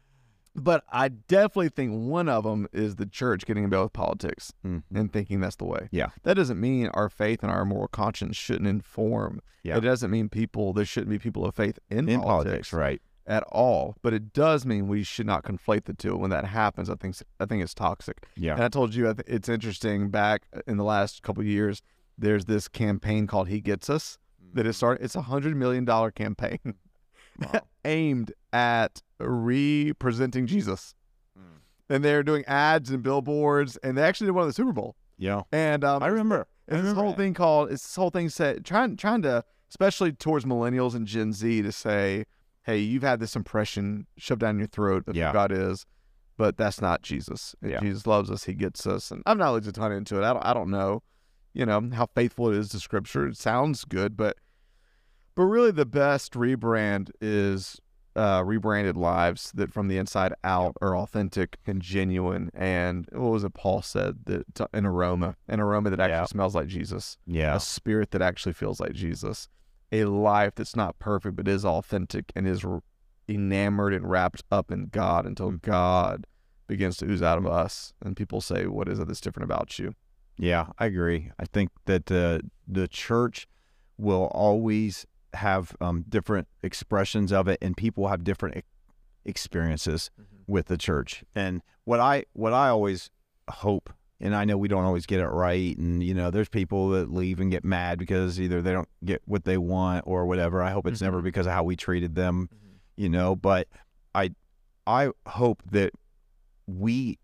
but I definitely think one of them is the church getting involved with politics Mhm. and thinking that's the way. Yeah. That doesn't mean our faith and our moral conscience shouldn't inform. Yeah. It doesn't mean people, there shouldn't be people of faith in, In politics, politics, right? At all. But it does mean we should not conflate the two. When that happens, I think I think it's toxic. Yeah. And I told you I th- it's interesting. Back in the last couple of years, there's this campaign called "He Gets Us" that is started. It's a hundred million dollar campaign Wow. aimed at representing Jesus, Mm. and they're doing ads and billboards, and they actually did one of the Super Bowl. Yeah. And um, I remember. I it's this whole that. thing called it's this whole thing said trying trying to especially towards millennials and Gen Z to say, hey, you've had this impression shoved down your throat of Yeah. who God is, but that's not Jesus. Yeah. Jesus loves us, He gets us, and I've not looked a ton into it. I don't I don't know, you know, how faithful it is to Scripture. It sounds good, but but really the best rebrand is uh, rebranded lives that from the inside out are authentic and genuine. And what was it Paul said that an aroma, an aroma that actually Yeah. smells like Jesus, Yeah. a spirit that actually feels like Jesus, a life that's not perfect but is authentic and is enamored and wrapped up in God until Mm. God begins to ooze out of us, and people say, "What is it that's different about you?" Yeah, I agree. I think that uh, the church will always have um, different expressions of it, and people have different e- experiences with the church. And what I what I always hope, and I know we don't always get it right, and you know, there's people that leave and get mad because either they don't get what they want or whatever. I hope it's never Mhm. because of how we treated them, you know. But I I hope that we,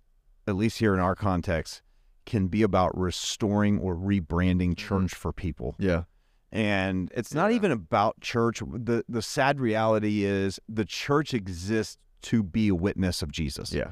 at least here in our context, can be about restoring or rebranding church for people. Yeah, And it's not Yeah. even about church. The the sad reality is the church exists to be a witness of Jesus. yeah,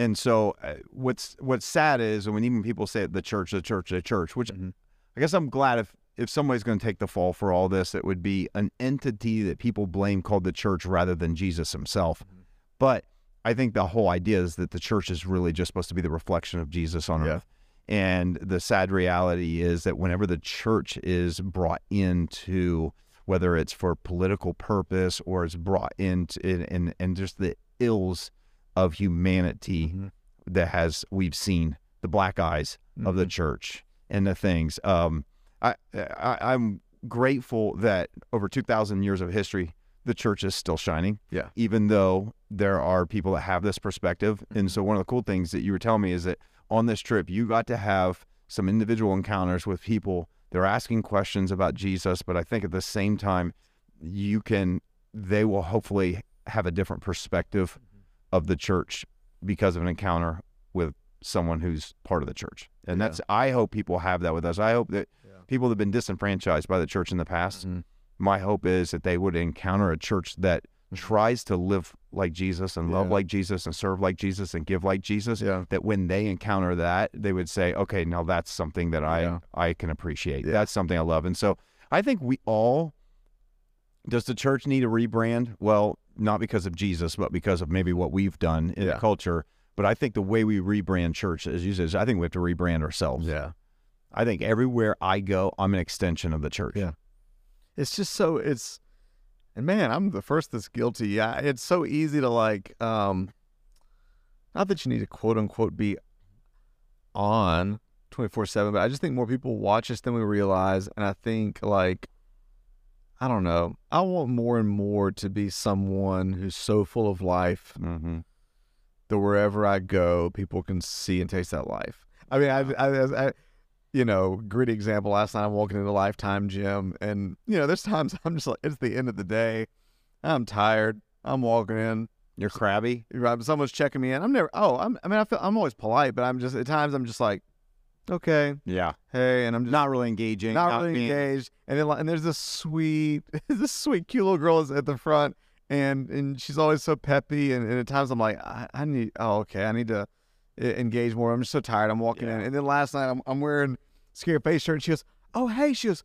And so uh, what's what's sad is when even people say the church, the church, the church, which Mhm. I guess I'm glad if if somebody's going to take the fall for all this, it would be an entity that people blame called the church rather than Jesus himself. Mhm. But I think the whole idea is that the church is really just supposed to be the reflection of Jesus on Yeah. earth. And the sad reality is that whenever the church is brought into whether it's for political purpose or it's brought into and and, and just the ills of humanity Mhm. that has we've seen the black eyes of the Mhm. church and the things. Um, I, I I'm grateful that over two thousand years of history, the church is still shining. Yeah. Even though there are people that have this perspective. And so one of the cool things that you were telling me is that on this trip, you got to have some individual encounters with people. They're asking questions about Jesus, but I think at the same time, you can, they will hopefully have a different perspective of the church because of an encounter with someone who's part of the church. And Yeah. that's, I hope people have that with us. I hope that Yeah. people that have been disenfranchised by the church in the past, Mhm. my hope is that they would encounter a church that tries to live like Jesus and love like Jesus and serve like Jesus and give like Jesus. Yeah. That when they encounter that, they would say, okay, now that's something that I Yeah. I can appreciate. Yeah. That's something I love. And so I think we all does the church need a rebrand? Well, not because of Jesus, but because of maybe what we've done in Yeah. the culture. But I think the way we rebrand church, as you said, I think we have to rebrand ourselves. Yeah. I think everywhere I go, I'm an extension of the church. Yeah. It's just so it's and man, I'm the first that's guilty. Yeah, it's so easy to like um not that you need to quote unquote be on 24/7, but I just think more people watch us than we realize and I think like I don't know. I want more and more to be someone who's so full of life Mm-hmm. that wherever I go, people can see and taste that life. I mean, I, I, I, you know, great example. Last night I'm walking into Lifetime Gym, and you know, there's times I'm just like, it's the end of the day, I'm tired. I'm walking in. You're crabby. Someone's checking me in. I'm never. Oh, I'm. I mean, I feel. I'm always polite, but I'm just at times I'm just like, okay, Yeah. hey, and I'm just Not really engaging. not really being- engaged. And then, and there's this sweet, this sweet, cute little girl is at the front, and and she's always so peppy. And, and at times I'm like, I, I need, oh, okay, I need to engage more. I'm just so tired. I'm walking in, and then last night I'm I'm wearing scary face shirt, and she goes, oh, hey, she goes,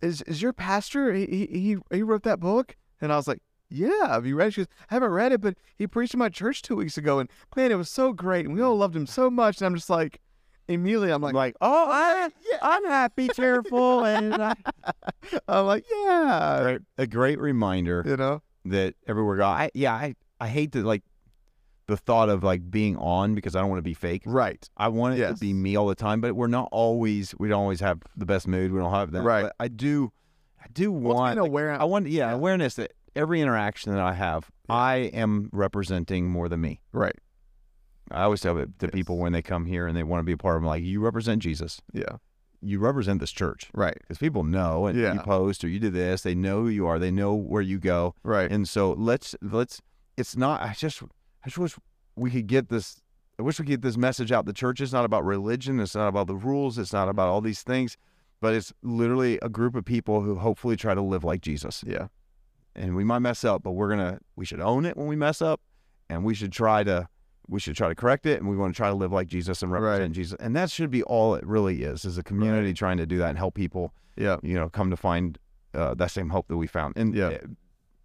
is is your pastor? He he he, he wrote that book, and I was like. Yeah, have you read it? She goes, I haven't read it, but he preached in my church two weeks ago, and man, it was so great, and we all loved him so much. And I'm just like, immediately, I'm like, Like, oh, I, I'm happy, cheerful, and I, I'm like, yeah, Great- a great reminder you know, that everywhere go. I yeah, I I hate to like the thought of like being on because I don't want to be fake. right, I want it Yes. to be me all the time, but we're not always. We don't always have the best mood. We don't have that. Right. But I do. I do Well, it's want. being like, aware- I want. Yeah, yeah. awareness that every interaction that I have, I am representing more than me. right, I always tell it to Yes. people when they come here and they want to be a part of. them, like, you represent Jesus. yeah, You represent this church right, because people know and Yeah. you post or you do this. They know who you are. They know where you go. right, And so let's let's. It's not. I just. I just wish we could get this. I wish we could get this message out. The church is not about religion. It's not about the rules. It's not about all these things, but it's literally a group of people who hopefully try to live like Jesus. yeah, And we might mess up, but we're gonna. We should own it when we mess up, and we should try to. We should try to correct it, and we want to try to live like Jesus and represent Right. Jesus. And that should be all it really is: is a community trying to do that and help people yeah, you know, come to find uh, that same hope that we found. And Yeah. uh,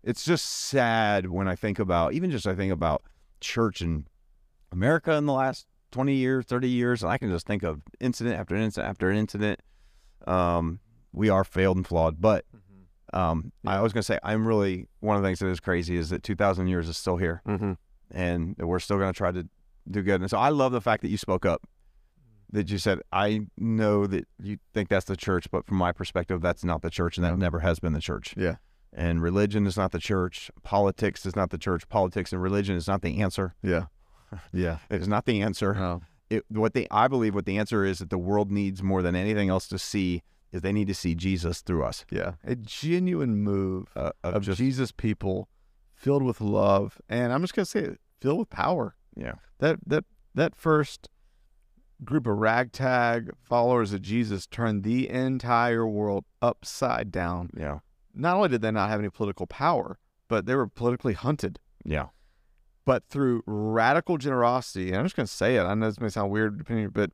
it's just sad when I think about, even just I think about church in America in the last 20 years, 30 years, and I can just think of incident after incident after an incident. Um, we are failed and flawed, but um, I was going to say, I'm really, one of the things that is crazy is that 2,000 years is still here mm-hmm. And we're still going to try to do good. And so I love the fact that you spoke up, that you said, I know that you think that's the church, but from my perspective, that's not the church, and that never has been the church. Yeah. And religion is not the church. Politics is not the church. Politics and religion is not the answer. yeah, yeah. It is not the answer. Oh, It, what they, I believe, what the answer is that the world needs more than anything else to see is they need to see Jesus through us. yeah. A genuine move Uh, of of just, Jesus people, filled with love, and I'm just gonna say it, filled with power. yeah, That that that first group of ragtag followers of Jesus turned the entire world upside down. yeah, Not only did they not have any political power, but they were politically hunted. yeah, but through radical generosity, and I'm just going to say it. I know this may sound weird, opinion, but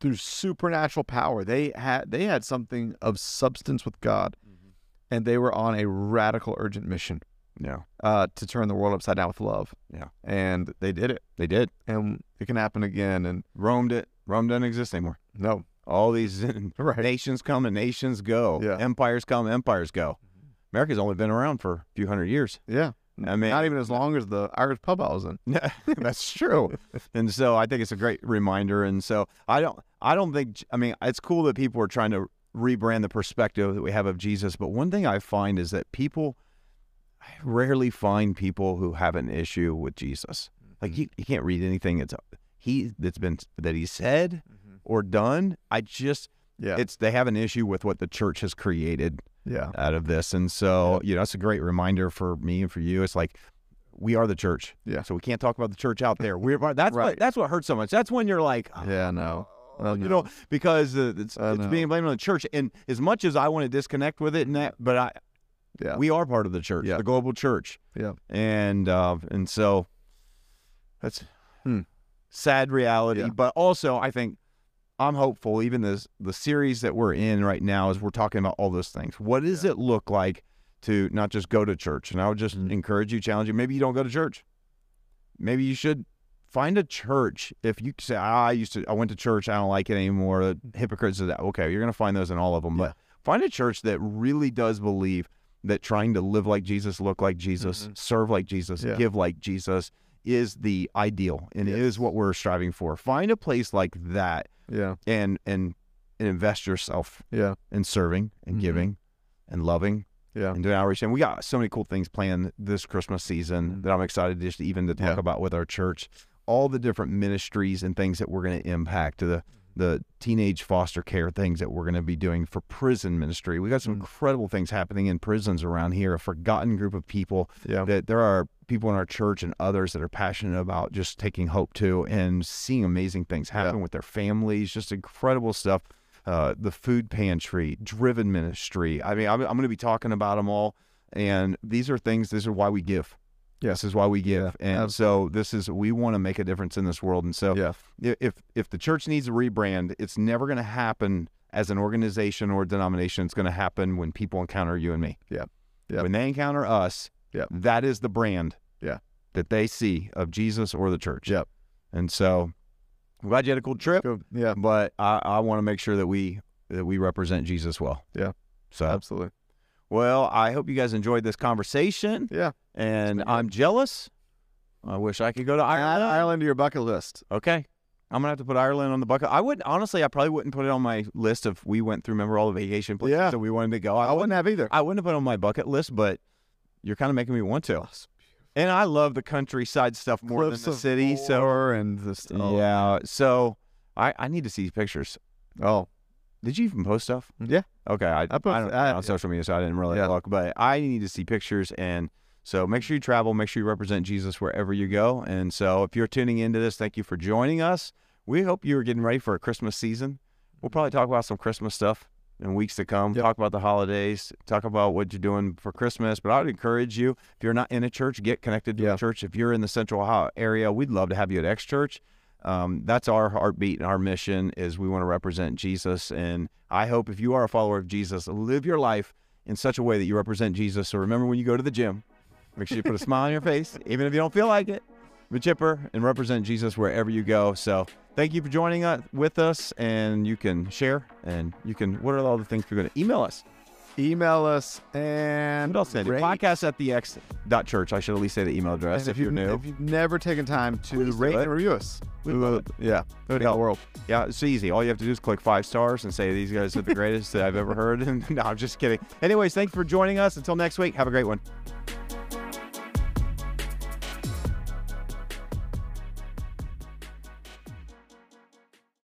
through supernatural power, they had they had something of substance with God, mm-hmm. and they were on a radical, urgent mission yeah. uh, to turn the world upside down with love. Yeah. and they did it, They did. and it can happen again. And Rome did. Rome doesn't exist anymore. no, All these right, nations come and nations go. Yeah. Empires come, empires go. America's only been around for a few hundred years. yeah. I mean, Not even as long as the Irish pub I was in. that's true. and so I think it's a great reminder. And so I don't, I don't think. I mean, it's cool that people are trying to rebrand the perspective that we have of Jesus. But one thing I find is that people, I rarely find people who have an issue with Jesus. Like you, you can't read anything that's he that's been that he said or done. I just Yeah. it's they have an issue with what the church has created yeah. out of this. And so, you know, that's a great reminder for me and for you. It's like we are the church. Yeah. So we can't talk about the church out there. We're that's what Right. that's what hurts so much. That's when you're like, Yeah. No. oh, Oh, you no. know, because uh, it's, it's being blamed on the church. And as much as I want to disconnect with it and that, but I Yeah. we are part of the church, Yeah. the global church. Yeah. And uh, and so that's Hmm. sad reality. Yeah. But also I think I'm hopeful, even this the series that we're in right now is we're talking about all those things. What does it look like to not just go to church? And I would just Mhm. encourage you, challenge you. Maybe you don't go to church. Maybe you should find a church. If you say, "Ah, I used to, I went to church, I don't like it anymore. Hypocrites of that. Okay, you're gonna find those in all of them. Yeah. But find a church that really does believe that trying to live like Jesus, look like Jesus, Mhm. serve like Jesus, Yeah. give like Jesus is the ideal and Yes. is what we're striving for. Find a place like that Yeah. and and and invest yourself Yeah. in serving and Mhm. giving and loving Yeah. and doing outreach. And we got so many cool things planned this Christmas season Mhm. that I'm excited just even to talk Yeah. about with our church. All the different ministries and things that we're going to impact the the teenage foster care things that we're going to be doing for prison ministry. We got some Mhm. incredible things happening in prisons around here. A forgotten group of people Yeah. that there are people in our church and others that are passionate about just taking hope to and seeing amazing things happen with their families. Just incredible stuff. Uh, the food pantry, driven ministry. I mean, I'm, I'm going to be talking about them all. And these are things, this is why we give. Yeah. This is why we give. Yeah, and so this is, we want to make a difference in this world. And so Yeah. if, if the church needs a rebrand, it's never going to happen as an organization or denomination. It's going to happen when people encounter you and me. Yeah. Yeah. When they encounter us, Yeah. that is the brand Yeah. that they see of Jesus or the church. Yep. And so I'm glad you had a cool trip, Go. Yeah. but I, I want to make sure that we that we represent Jesus well. Yeah. So Absolutely. Well, I hope you guys enjoyed this conversation. Yeah. And. I'm jealous. I wish I could go to Add Ireland. Ireland to your bucket list. Okay. I'm gonna have to put Ireland on the bucket. I would honestly, I probably wouldn't put it on my list if we went through. Remember all the vacation places Yeah. that we wanted to go. I, I wouldn't have either. I wouldn't have put it on my bucket list, but you're kind of making me want to. And I love the countryside stuff more than the city. So and this. Oh. yeah, so I I need to see these pictures. Oh. Did you even post stuff? Mm-hmm. Yeah. Okay, I, I I, posted- don't, I- on social media, so I didn't really Yeah. look. But I need to see pictures, and so make sure you travel. Make sure you represent Jesus wherever you go. And so, if you're tuning into this, thank you for joining us. We hope you are getting ready for a Christmas season. We'll probably talk about some Christmas stuff in weeks to come. Yep. Talk about the holidays. Talk about what you're doing for Christmas. But I would encourage you, if you're not in a church, get connected to a church. If you're in the Central Ohio area, we'd love to have you at X Church. Um, that's our heartbeat and our mission is we want to represent Jesus. And I hope if you are a follower of Jesus, live your life in such a way that you represent Jesus. So remember when you go to the gym, make sure you put a smile on your face, even if you don't feel like it. Be chipper and represent Jesus wherever you go. So thank you for joining us with us, and you can share and you can. What are all the things you're going to email us? Email us and What else? Rate. Podcast at the X dot church. I should at least say the email address And if, you're new. If you've never taken time to Please rate and review us, We'd love it. Yeah, It the world. Yeah, it's easy. All you have to do is click five stars and say these guys are the greatest that I've ever heard. And no, I'm just kidding. Anyways, thanks for joining us. Until next week, have a great one.